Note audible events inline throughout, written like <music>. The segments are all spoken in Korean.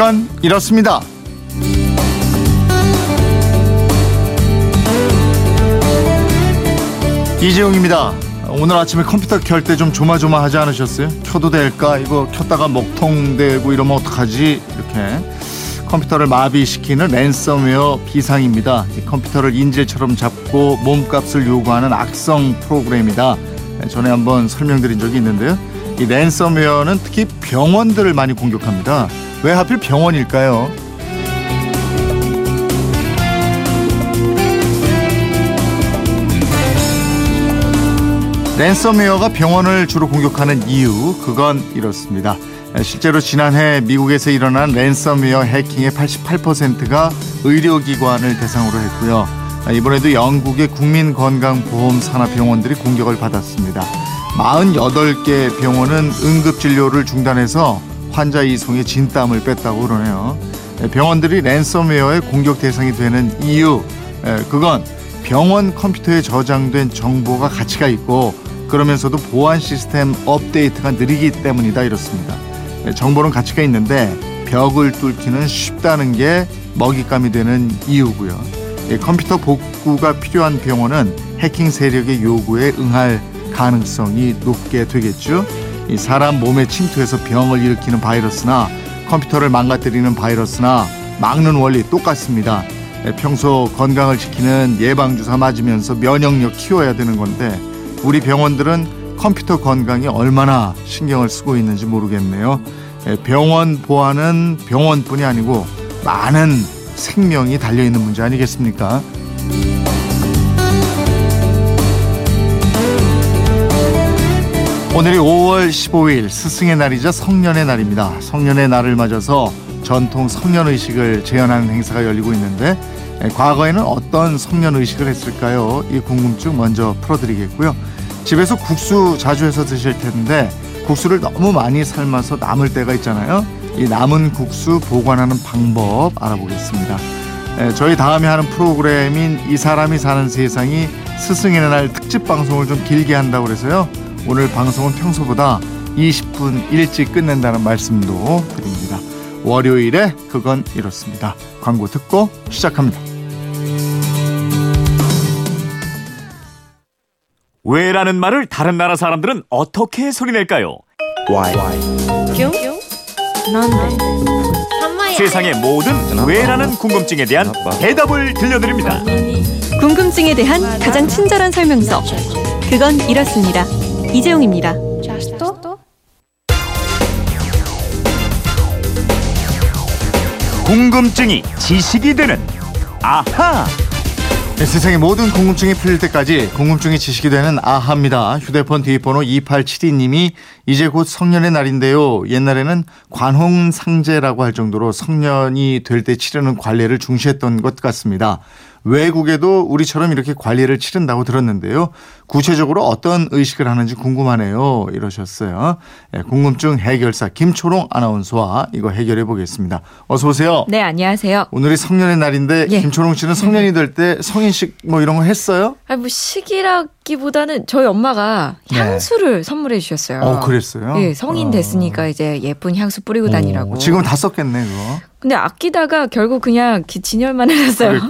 그건 이렇습니다. 이재용입니다. 오늘 아침에 컴퓨터 켤 때 좀 조마조마하지 않으셨어요? 켜도 될까? 이거 켰다가 먹통되고 이러면 어떡하지? 이렇게 컴퓨터를 마비시키는 랜섬웨어 비상입니다. 컴퓨터를 인질처럼 잡고 몸값을 요구하는 악성 프로그램이다. 전에 한번 설명드린 적이 있는데요. 이 랜섬웨어는 특히 병원들을 많이 공격합니다. 왜 하필 병원일까요? 랜섬웨어가 병원을 주로 공격하는 이유 그건 이렇습니다. 실제로 지난해 미국에서 일어난 랜섬웨어 해킹의 88%가 의료기관을 대상으로 했고요. 이번에도 영국의 국민건강보험 산하병원들이 공격을 받았습니다. 48개 병원은 응급진료를 중단해서 환자 이송에 진땀을 뺐다고 그러네요. 병원들이 랜섬웨어의 공격 대상이 되는 이유, 그건 병원 컴퓨터에 저장된 정보가 가치가 있고 그러면서도 보안 시스템 업데이트가 느리기 때문이다 이렇습니다. 정보는 가치가 있는데 벽을 뚫기는 쉽다는 게 먹잇감이 되는 이유고요. 컴퓨터 복구가 필요한 병원은 해킹 세력의 요구에 응할 가능성이 높게 되겠죠. 사람 몸에 침투해서 병을 일으키는 바이러스나 컴퓨터를 망가뜨리는 바이러스나 막는 원리 똑같습니다. 평소 건강을 지키는 예방주사 맞으면서 면역력 키워야 되는 건데 우리 병원들은 컴퓨터 건강에 얼마나 신경을 쓰고 있는지 모르겠네요. 예, 병원 보안은 병원뿐이 아니고 많은 생명이 달려있는 문제 아니겠습니까? 오늘이 5월 15일 스승의 날이자 성년의 날입니다. 성년의 날을 맞아서 전통 성년 의식을 재현하는 행사가 열리고 있는데 예, 과거에는 어떤 성년 의식을 했을까요? 이 궁금증 먼저 풀어드리겠고요. 집에서 국수 자주 해서 드실 텐데 국수를 너무 많이 삶아서 남을 때가 있잖아요. 이 남은 국수 보관하는 방법 알아보겠습니다. 에, 저희 다음에 하는 프로그램인 이 사람이 사는 세상이 스승의 날 특집 방송을 좀 길게 한다고 그래서요. 오늘 방송은 평소보다 20분 일찍 끝낸다는 말씀도 드립니다. 월요일에 그건 이렇습니다. 광고 듣고 시작합니다. 왜라는 말을 다른 나라 사람들은 어떻게 소리낼까요? Why? 뀨? 난데 세상의 모든 왜라는 궁금증에 대한 대답을 들려드립니다. 궁금증에 대한 가장 친절한 설명서 그건 이렇습니다 이재용입니다 궁금증이 지식이 되는 아하. 네, 세상의 모든 궁금증이 풀릴 때까지 궁금증이 지식이 되는 아하입니다. 휴대폰 뒷번호 2872님이 이제 곧 성년의 날인데요. 옛날에는 관홍상제라고 할 정도로 성년이 될 때 치르는 관례를 중시했던 것 같습니다. 외국에도 우리처럼 이렇게 관리를 치른다고 들었는데요. 구체적으로 어떤 의식을 하는지 궁금하네요. 이러셨어요. 네, 궁금증 해결사 김초롱 아나운서와 이거 해결해 보겠습니다. 어서 오세요. 네 안녕하세요 오늘이 성년의 날인데 예. 김초롱 씨는 성년이 될 때 성인식 뭐 이런 거 했어요? 아뭐 시기라 기보다는 저희 엄마가 네. 향수를 선물해 주셨어요 어, 그랬어요? 예 성인 어. 됐으니까 이제 예쁜 향수 뿌리고 다니라고 어, 지금 다 썼겠네 그거. 근데 아끼다가 결국 그냥 기- 진열만 해놨어요.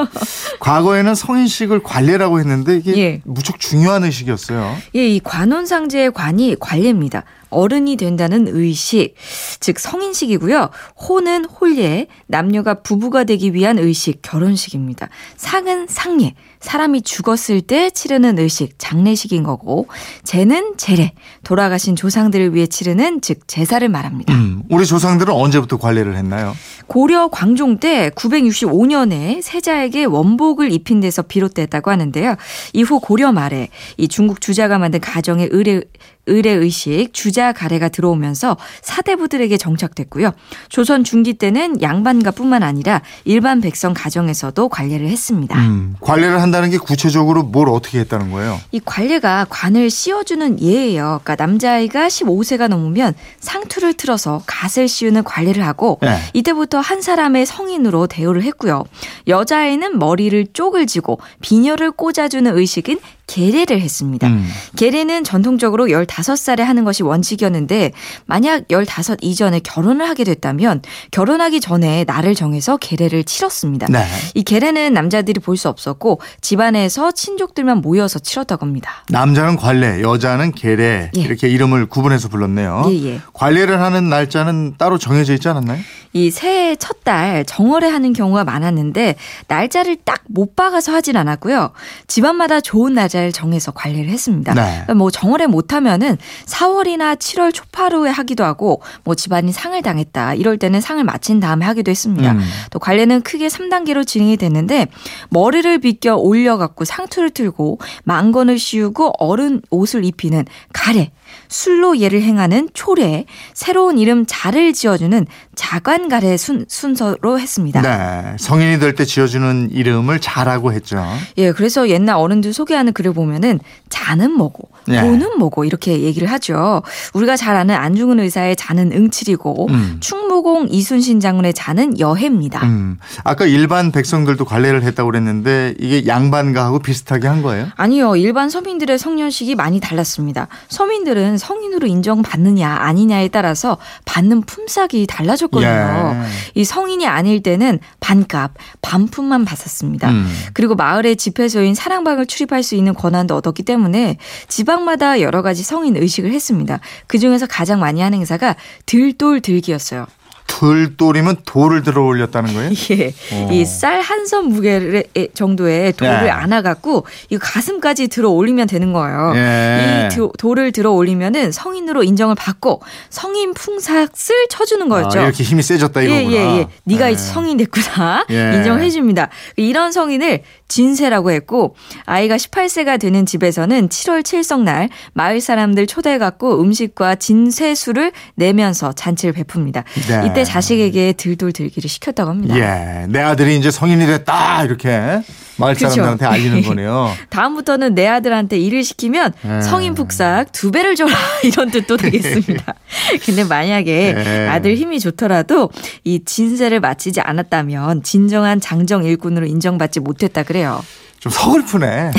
<laughs> 과거에는 성인식을 관례라고 했는데 이게 예. 무척 중요한 의식이었어요. 예, 이 관혼상제의 관이 관례입니다. 어른이 된다는 의식, 즉 성인식이고요. 호는 혼례, 남녀가 부부가 되기 위한 의식, 결혼식입니다. 상은 상례, 사람이 죽었을 때 치르는 의식, 장례식인 거고, 제는 제례, 돌아가신 조상들을 위해 치르는 즉 제사를 말합니다. 음, 우리 조상들은 언제부터 관례를 했나요? 고려 광종 때 965년에 세자에게 원복을 입힌 데서 비롯됐다고 하는데요. 이후 고려 말에 이 중국 주자가 만든 가정의 의례 의례 의식 주자 가래가 들어오면서 사대부들에게 정착됐고요. 조선 중기 때는 양반가뿐만 아니라 일반 백성 가정에서도 관례를 했습니다. 음, 관례를 한다는 게 구체적으로 뭘 어떻게 했다는 거예요? 이 관례가 관을 씌워주는 예예요. 그러니까 남자아이가 15세가 넘으면 상투를 틀어서 갓을 씌우는 관례를 하고 네. 이때부터 한 사람의 성인으로 대우를 했고요. 여자아이는 머리를 쪽을 지고 비녀를 꽂아주는 의식인 계례를 했습니다. 음. 계례는 전통적으로 15살에 하는 것이 원칙이었는데 만약 15 이전에 결혼을 하게 됐다면 결혼하기 전에 날을 정해서 계례를 치렀습니다. 네. 이 계례는 남자들이 볼 수 없었고 집안에서 친족들만 모여서 치렀다고 합니다. 남자는 관례, 여자는 계례 예. 이렇게 이름을 구분해서 불렀네요. 예, 예. 관례를 하는 날짜는 따로 정해져 있지 않았나요? 이 새해 첫 달 정월에 하는 경우가 많았는데 날짜를 딱 못 박아서 하진 않았고요. 집안마다 좋은 날짜를 정해서 관리를 했습니다. 네. 뭐 정월에 못 하면은 4월이나 7월 초파루에 하기도 하고 뭐 집안이 상을 당했다 이럴 때는 상을 마친 다음에 하기도 했습니다. 음. 또 관례는 크게 3단계로 진행이 됐는데 머리를 빗겨 올려 갖고 상투를 틀고 망건을 씌우고 어른 옷을 입히는 가래 술로 예를 행하는 초례, 새로운 이름 자를 지어주는 자관가래 순, 순서로 했습니다. 네. 성인이 될 때 지어주는 이름을 자라고 했죠. 예, 그래서 옛날 어른들 소개하는 글을 보면은 자는 뭐고, 예. 도는 뭐고 이렇게 얘기를 하죠. 우리가 잘 아는 안중근 의사의 자는 응칠이고, 음. 충무공 이순신 장군의 자는 여해입니다. 음. 아까 일반 백성들도 관례를 했다고 그랬는데 이게 양반가하고 비슷하게 한 거예요? 아니요, 일반 서민들의 성년식이 많이 달랐습니다. 서민들 은 성인으로 인정받느냐 아니냐에 따라서 받는 품삯이 달라졌거든요. 예. 이 성인이 아닐 때는 반값, 반품만 받았습니다. 음. 그리고 마을의 집회소인 사랑방을 출입할 수 있는 권한도 얻었기 때문에 지방마다 여러 가지 성인 의식을 했습니다. 그 중에서 가장 많이 하는 행사가 들돌 들기였어요. 돌돌이면 돌을 들어 올렸다는 거예요? <laughs> 예. 어. 이쌀 한 선 무게 정도의 돌을 예. 안아갖고 이 가슴까지 들어 올리면 되는 거예요. 예. 이 도- 돌을 들어 올리면은 성인으로 인정을 받고 성인 풍삭을 쳐주는 거였죠. 아, 이렇게 힘이 세졌다 예, 이거구나. 예, 예. 네가 예. 이제 성인 됐구나. 예. 인정해 줍니다. 이런 성인을 진세라고 했고 아이가 18세가 되는 집에서는 7월 7성날 마을 사람들 초대해 갖고 음식과 진세수를 내면서 잔치를 베풉니다. 네. 이때 자식에게 들돌 들기를 시켰다고 합니다. 예. 내 아들이 이제 성인이 됐다 이렇게 마을. 사람들한테 알리는 <laughs> 거네요. 다음부터는 내 아들한테 일을 시키면 예. 성인 북삭 두 배를 줘라 <laughs> 이런 뜻도 되겠습니다. <laughs> 근데 만약에 예. 아들 힘이 좋더라도 이 진세를 마치지 않았다면 진정한 장정 일꾼으로 인정받지 못했다 그래요. 좀 서글프네.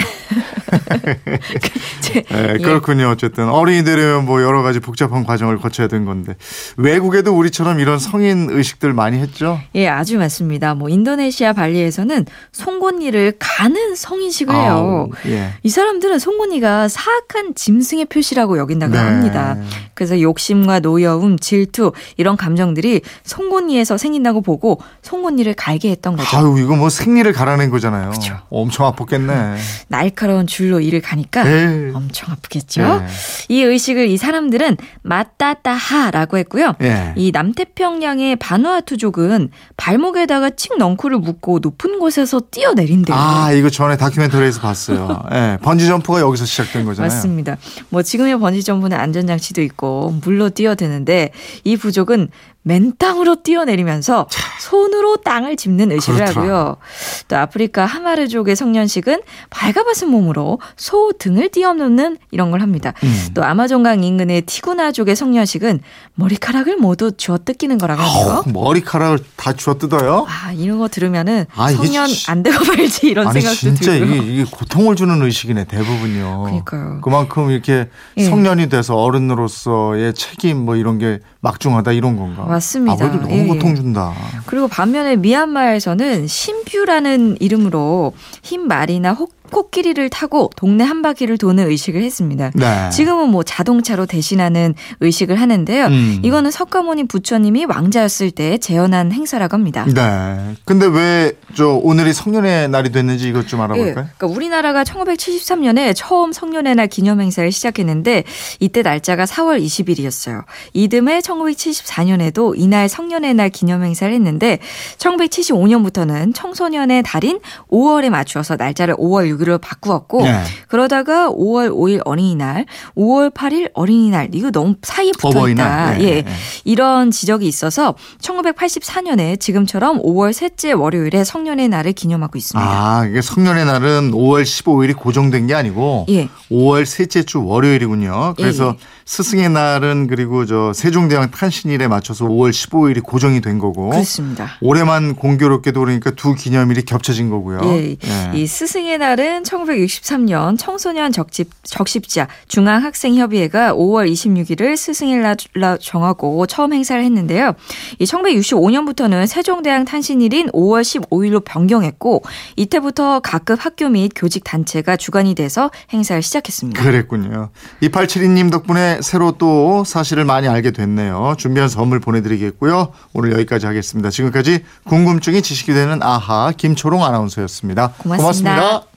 <laughs> 제- 예, 예. 그렇군요. 어쨌든 어린이 되려면 뭐 여러 가지 복잡한 과정을 거쳐야 되는 건데 외국에도 우리처럼 이런 성인 의식들 많이 했죠. 예, 아주 맞습니다. 뭐 인도네시아 발리에서는 송곳니를 가는 성인식을 해요. 아우, 예. 이 사람들은 송곳니가 사악한 짐승의 표시라고 여긴다고 네. 합니다. 그래서 욕심과 노여움, 질투 이런 감정들이 송곳니에서 생긴다고 보고 송곳니를 갈게 했던 거죠. 아유 이거 뭐 생리를 가라는 거잖아요. 그쵸. 엄청 아팠겠네. 날카로운 줄로 이를 가니까 에이. 엄청 아프겠죠. 네. 이 의식을 이 사람들은 마따따하라고 했고요. 예. 이 남태평양의 바누아투족은 발목에다가 칡 넝쿨을 묶고 높은 곳에서 뛰어내린대요. 아 이거 전에 다큐멘터리에서 봤어요. <laughs> 예. 번지 점프가 여기서 시작된 거잖아요. 맞습니다. 뭐 지금의 번지 점프는 안전장치도 있고 물로 뛰어드는데 이 부족은 맨땅으로 뛰어내리면서 손으로 땅을 짚는 의식을 그렇더라. 하고요. 또 아프리카 하마르족의 성년식은 발가벗은 몸으로 소 등을 뛰어넘는 이런 걸 합니다. 음. 또 아마존강 인근의 티구나족의 성년식은 머리카락을 모두 쥐어 뜯기는 거라고 하죠. 머리카락을 다 주워 뜯어요? 아 이런 거 들으면은 아, 성년 진- 안 되고 말지 이런 아니 생각도 진짜 들고요. 이게, 이게 고통을 주는 의식이네 대부분요. 그러니까요. 그만큼 이렇게 예. 성년이 돼서 어른으로서의 책임 뭐 이런 게 막중하다 이런 건가? 맞 습니다. 아무래도 너무 예, 예. 고통 준다. 그리고 반면에 미얀마에서는 신뷰라는 이름으로 흰 말이나 혹- 코끼리를 타고 동네 한 바퀴를 도는 의식을 했습니다. 네. 지금은 뭐 자동차로 대신하는 의식을 하는데요. 음. 이거는 석가모니 부처님이 왕자였을 때 재현한 행사라고 합니다. 네. 근데 왜 저 오늘이 성년의 날이 됐는지 이것 좀 예, 알아볼까요? 그러니까 우리나라가 1973년에 처음 성년의 날 기념 행사를 시작했는데 이때 날짜가 4월 20일이었어요. 이듬해 1974년에도 이날 성년의 날 기념 행사를 했는데 1975년부터는 청소년의 달인 5월에 맞추어서 날짜를 5월 6일로 바꾸었고 네. 그러다가 5월 5일 어린이날, 5월 8일 어린이날 이거 너무 사이에 붙어 있다. 네, 예. 네, 네. 이런 지적이 있어서 1984년에 지금처럼 5월 셋째 월요일에 성년의 날을 기념하고 있습니다. 아, 이게 성년의 날은 5월 15일이 고정된 게 아니고 예. 5월 셋째 주 월요일이군요. 그래서 예, 예. 스승의 날은 그리고 저 세종대왕 탄신일에 맞춰서 5월 15일이 고정이 된 거고 그렇습니다. 올해만 공교롭게도 그러니까 두 기념일이 겹쳐진 거고요. 예. 예. 이 스승의 날은 오늘은 1963년 청소년 적집, 적십자 중앙학생협의회가 5월 26일을 스승일로 정하고 처음 행사를 했는데요. 이 1965년부터는 세종대왕 탄신일인 5월 15일로 변경했고 이때부터 각급 학교 및 교직 단체가 주관이 돼서 행사를 시작했습니다. 그랬군요. 2872님 덕분에 새로 또 사실을 많이 알게 됐네요. 준비한 선물 보내드리겠고요. 오늘 여기까지 하겠습니다. 지금까지 궁금증이 지식이 되는 아하 김초롱 아나운서였습니다. 고맙습니다. 고맙습니다.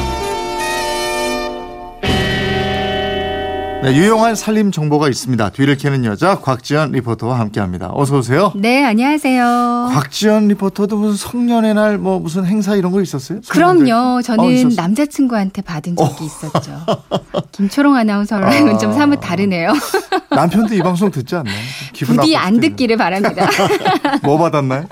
네, 유용한 살림 정보가 있습니다. 뒤를 캐는 여자 곽지연 리포터와 함께합니다. 어서 오세요. 네, 안녕하세요. 곽지연 리포터도 무슨 성년의 날 뭐 무슨 행사 이런 거 있었어요? 그럼요. 저는 어? 남자친구한테 받은 적이 있었죠. 김초롱 아나운서랑은 아. 좀 사뭇 다르네요. <laughs> 남편도 이 방송 듣지 않나요? 부디 안. 듣기를 바랍니다. <laughs> 뭐 받았나요?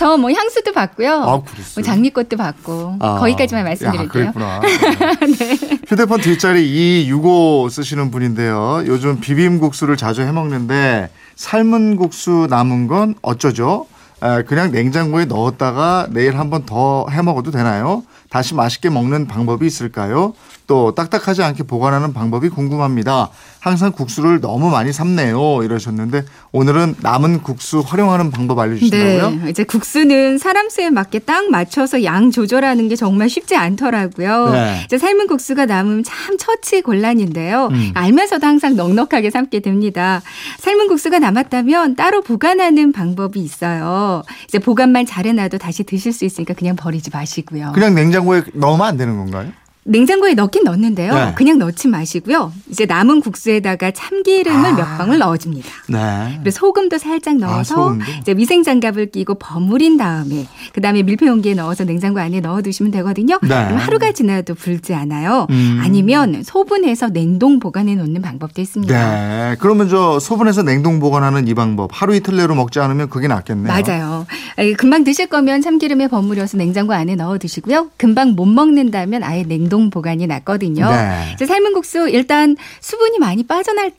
저 뭐 향수도 받고요. 아? 뭐 장미꽃도 받고 아, 거기까지만 야, 말씀드릴게요. 그랬구나. <laughs> 휴대폰 뒷자리 265 쓰시는 분인데요. 요즘 비빔국수를 자주 해 먹는데 삶은 국수 남은 건 어쩌죠? 에, 그냥 냉장고에 넣었다가 내일 한 번 더 해 먹어도 되나요? 다시 맛있게 먹는 방법이 있을까요? 또 딱딱하지 않게 보관하는 방법이 궁금합니다. 항상 국수를 너무 많이 삶네요. 이러셨는데 오늘은 남은 국수 활용하는 방법 알려주신다고요? 네, 이제 국수는 사람 수에 맞게 딱 맞춰서 양 조절하는 게 정말 쉽지 않더라고요. 네. 이제 삶은 국수가 남으면 참 처치 곤란인데요. 음. 알면서도 항상 넉넉하게 삶게 됩니다. 삶은 국수가 남았다면 따로 보관하는 방법이 있어요. 이제 보관만 잘해놔도 다시 드실 수 있으니까 그냥 버리지 마시고요. 그냥 냉장고에 넣으면 안 되는 건가요? 냉장고에 넣긴 넣는데요. 네. 그냥 넣지 마시고요. 이제 남은 국수에다가 참기름을 아. 몇 방울 넣어줍니다. 네. 그리고 소금도 살짝 넣어서 소금도? 이제 위생 장갑을 끼고 버무린 다음에 그 다음에 밀폐 용기에 넣어서 냉장고 안에 넣어 두시면 되거든요. 네. 그럼 하루가 지나도 불지 않아요. 음. 아니면 소분해서 냉동 보관해 놓는 방법도 있습니다. 네. 그러면 저 소분해서 냉동 보관하는 이 방법 하루 이틀 내로 먹지 않으면 그게 낫겠네요. 맞아요. 아니, 금방 드실 거면 참기름에 버무려서 냉장고 안에 넣어 두시고요. 금방 못 먹는다면 아예 냉동 보관이 낫거든요. 네. 삶은 국수 일단 수분이 많이 빠져날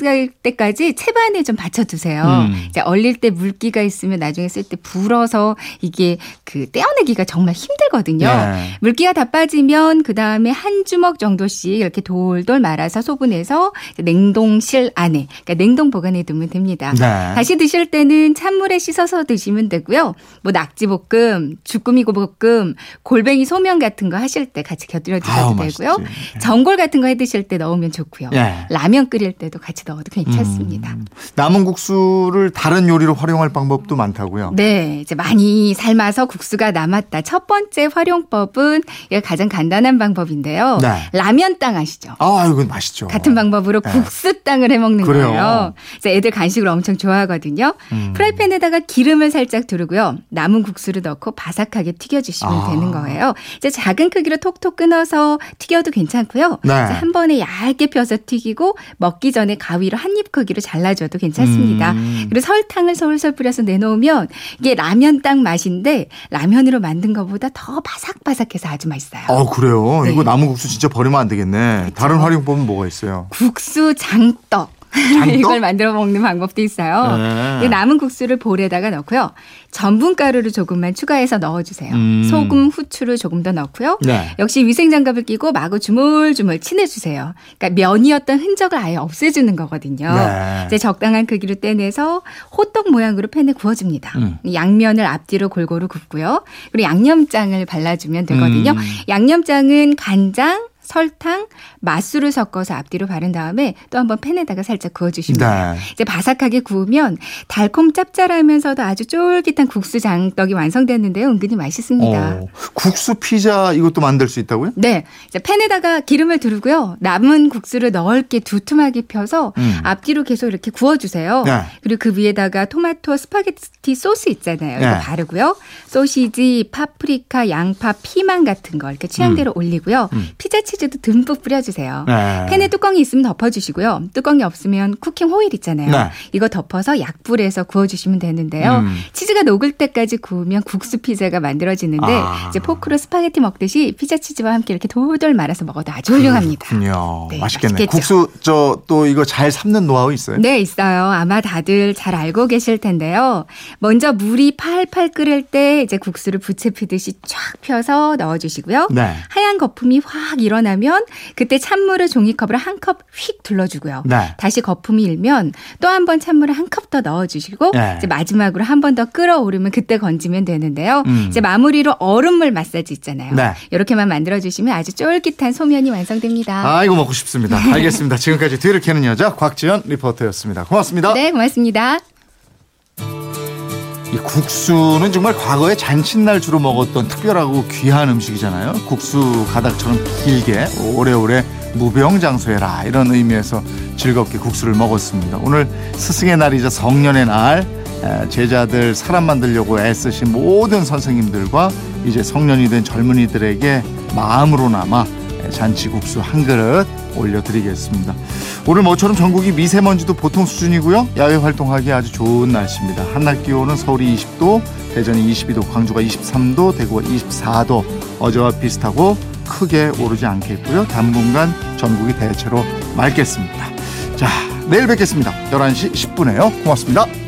때까지 채반에 좀 받쳐 두세요. 음. 이제 얼릴 때 물기가 있으면 나중에 쓸 때 불어서 이게 그 떼어내기가 정말 힘들거든요. 네. 물기가 다 빠지면 그 다음에 한 주먹 정도씩 이렇게 돌돌 말아서 소분해서 냉동실 안에 그러니까 냉동 보관해 두면 됩니다. 네. 다시 드실 때는 찬물에 씻어서 드시면 되고요. 뭐 낙지 볶음, 주꾸미 볶음, 골뱅이 소면 같은 거 하실 때 같이 곁들여 드셔도 되고요. 맛있지. 전골 같은 거 해 드실 때 넣으면 좋고요. 예. 라면 끓일 때도 같이 넣어도 괜찮습니다. 음, 남은 국수를 다른 요리로 활용할 방법도 많다고요. 네, 이제 많이 삶아서 국수가 남았다. 첫 번째 활용법은 가장 간단한 방법인데요. 네. 라면 땅 아시죠? 아, 이건 맛있죠. 같은 방법으로 네. 국수 땅을 해 먹는. 거예요. 이제 애들 간식을 엄청 좋아하거든요. 음. 프라이팬에다가 기름을 살짝 두르고요. 남은 국수를 넣고 바삭하게 튀겨 주시면 아. 되는 거예요. 이제 작은 크기로 톡톡 끊어서 튀겨도 괜찮고요. 네. 한 번에 얇게 펴서 튀기고 먹기 전에 가위로 한 입 크기로 잘라줘도 괜찮습니다. 음. 그리고 설탕을 솔솔 뿌려서 내놓으면 이게 라면 땅 맛인데 라면으로 만든 것보다 더 바삭바삭해서 아주 맛있어요. 어, 그래요. 네. 이거 남은 국수 진짜 버리면 안 되겠네. 다른 활용법은 뭐가 있어요? 국수 장떡. <laughs> 이걸 만들어 먹는 방법도 있어요. 네. 이 남은 국수를 볼에다가 넣고요. 전분가루를 조금만 추가해서 넣어주세요. 음. 소금, 후추를 조금 더 넣고요. 네. 역시 위생장갑을 끼고 마구 주물주물 친해주세요. 그러니까 면이었던 흔적을 아예 없애주는 거거든요. 네. 이제 적당한 크기로 떼내서 호떡 모양으로 팬에 구워줍니다. 음. 양면을 앞뒤로 골고루 굽고요. 그리고 양념장을 발라주면 되거든요. 음. 양념장은 간장, 설탕, 맛술을 섞어서 앞뒤로 바른 다음에 또 한번 팬에다가 살짝 구워주시면 돼요. 네. 이제 바삭하게 구우면 달콤 짭짤하면서도 아주 쫄깃한 국수 장떡이 완성됐는데요. 은근히 맛있습니다. 어, 국수 피자 이것도 만들 수 있다고요? 네. 이제 팬에다가 기름을 두르고요. 남은 국수를 넓게 두툼하게 펴서 음. 앞뒤로 계속 이렇게 구워주세요. 네. 그리고 그 위에다가 토마토 스파게티 소스 있잖아요. 이거 네. 바르고요. 소시지, 파프리카, 양파, 피망 같은 거 이렇게 취향대로 올리고요. 음. 피자 치즈 치즈도 듬뿍 뿌려주세요. 네. 팬에 뚜껑이 있으면 덮어주시고요. 뚜껑이 없으면 쿠킹 호일 있잖아요. 네. 이거 덮어서 약불에서 구워주시면 되는데요. 음. 치즈가 녹을 때까지 구우면 국수 피자가 만들어지는데 아. 이제 포크로 스파게티 먹듯이 피자 치즈와 함께 이렇게 돌돌 말아서 먹어도 아주 훌륭합니다. 그렇군요. 네, 맛있겠네. 맛있겠죠. 국수 저 또 이거 잘 삶는 노하우 있어요? 네, 있어요. 아마 다들 잘 알고 계실 텐데요. 먼저 물이 팔팔 끓을 때 이제 국수를 부채 피듯이 쫙 펴서 넣어주시고요. 네. 하얀 거품이 확 일어 나면 그때 찬물을 종이컵으로 한 컵 휙 둘러주고요. 네. 다시 거품이 일면 또 한 번 찬물을 한 컵 더 넣어주시고 네. 이제 마지막으로 한 번 더 끓어오르면 그때 건지면 되는데요. 음. 이제 마무리로 얼음물 마사지 있잖아요. 네. 이렇게만 만들어주시면 아주 쫄깃한 소면이 완성됩니다. 아이고 먹고 싶습니다. 알겠습니다. 지금까지 뒤를 캐는 여자 곽지연 리포터였습니다. 고맙습니다. 네, 고맙습니다. 이 국수는 정말 과거에 잔칫날 주로 먹었던 특별하고 귀한 음식이잖아요. 국수 가닥처럼 길게 오래오래 무병장수해라 이런 의미에서 즐겁게 국수를 먹었습니다. 오늘 스승의 날이자 성년의 날 에, 제자들 사람 만들려고 애쓰신 모든 선생님들과 이제 성년이 된 젊은이들에게 마음으로나마 잔치국수 한 그릇 올려드리겠습니다. 오늘 모처럼 전국이 미세먼지도 보통 수준이고요. 야외 활동하기 아주 좋은 날씨입니다. 한낮 기온은 서울이 20도, 대전이 22도, 광주가 23도, 대구가 24도. 어제와 비슷하고 크게 오르지 않겠고요. 당분간 전국이 대체로 맑겠습니다. 자, 내일 뵙겠습니다. 11시 10분에요. 고맙습니다.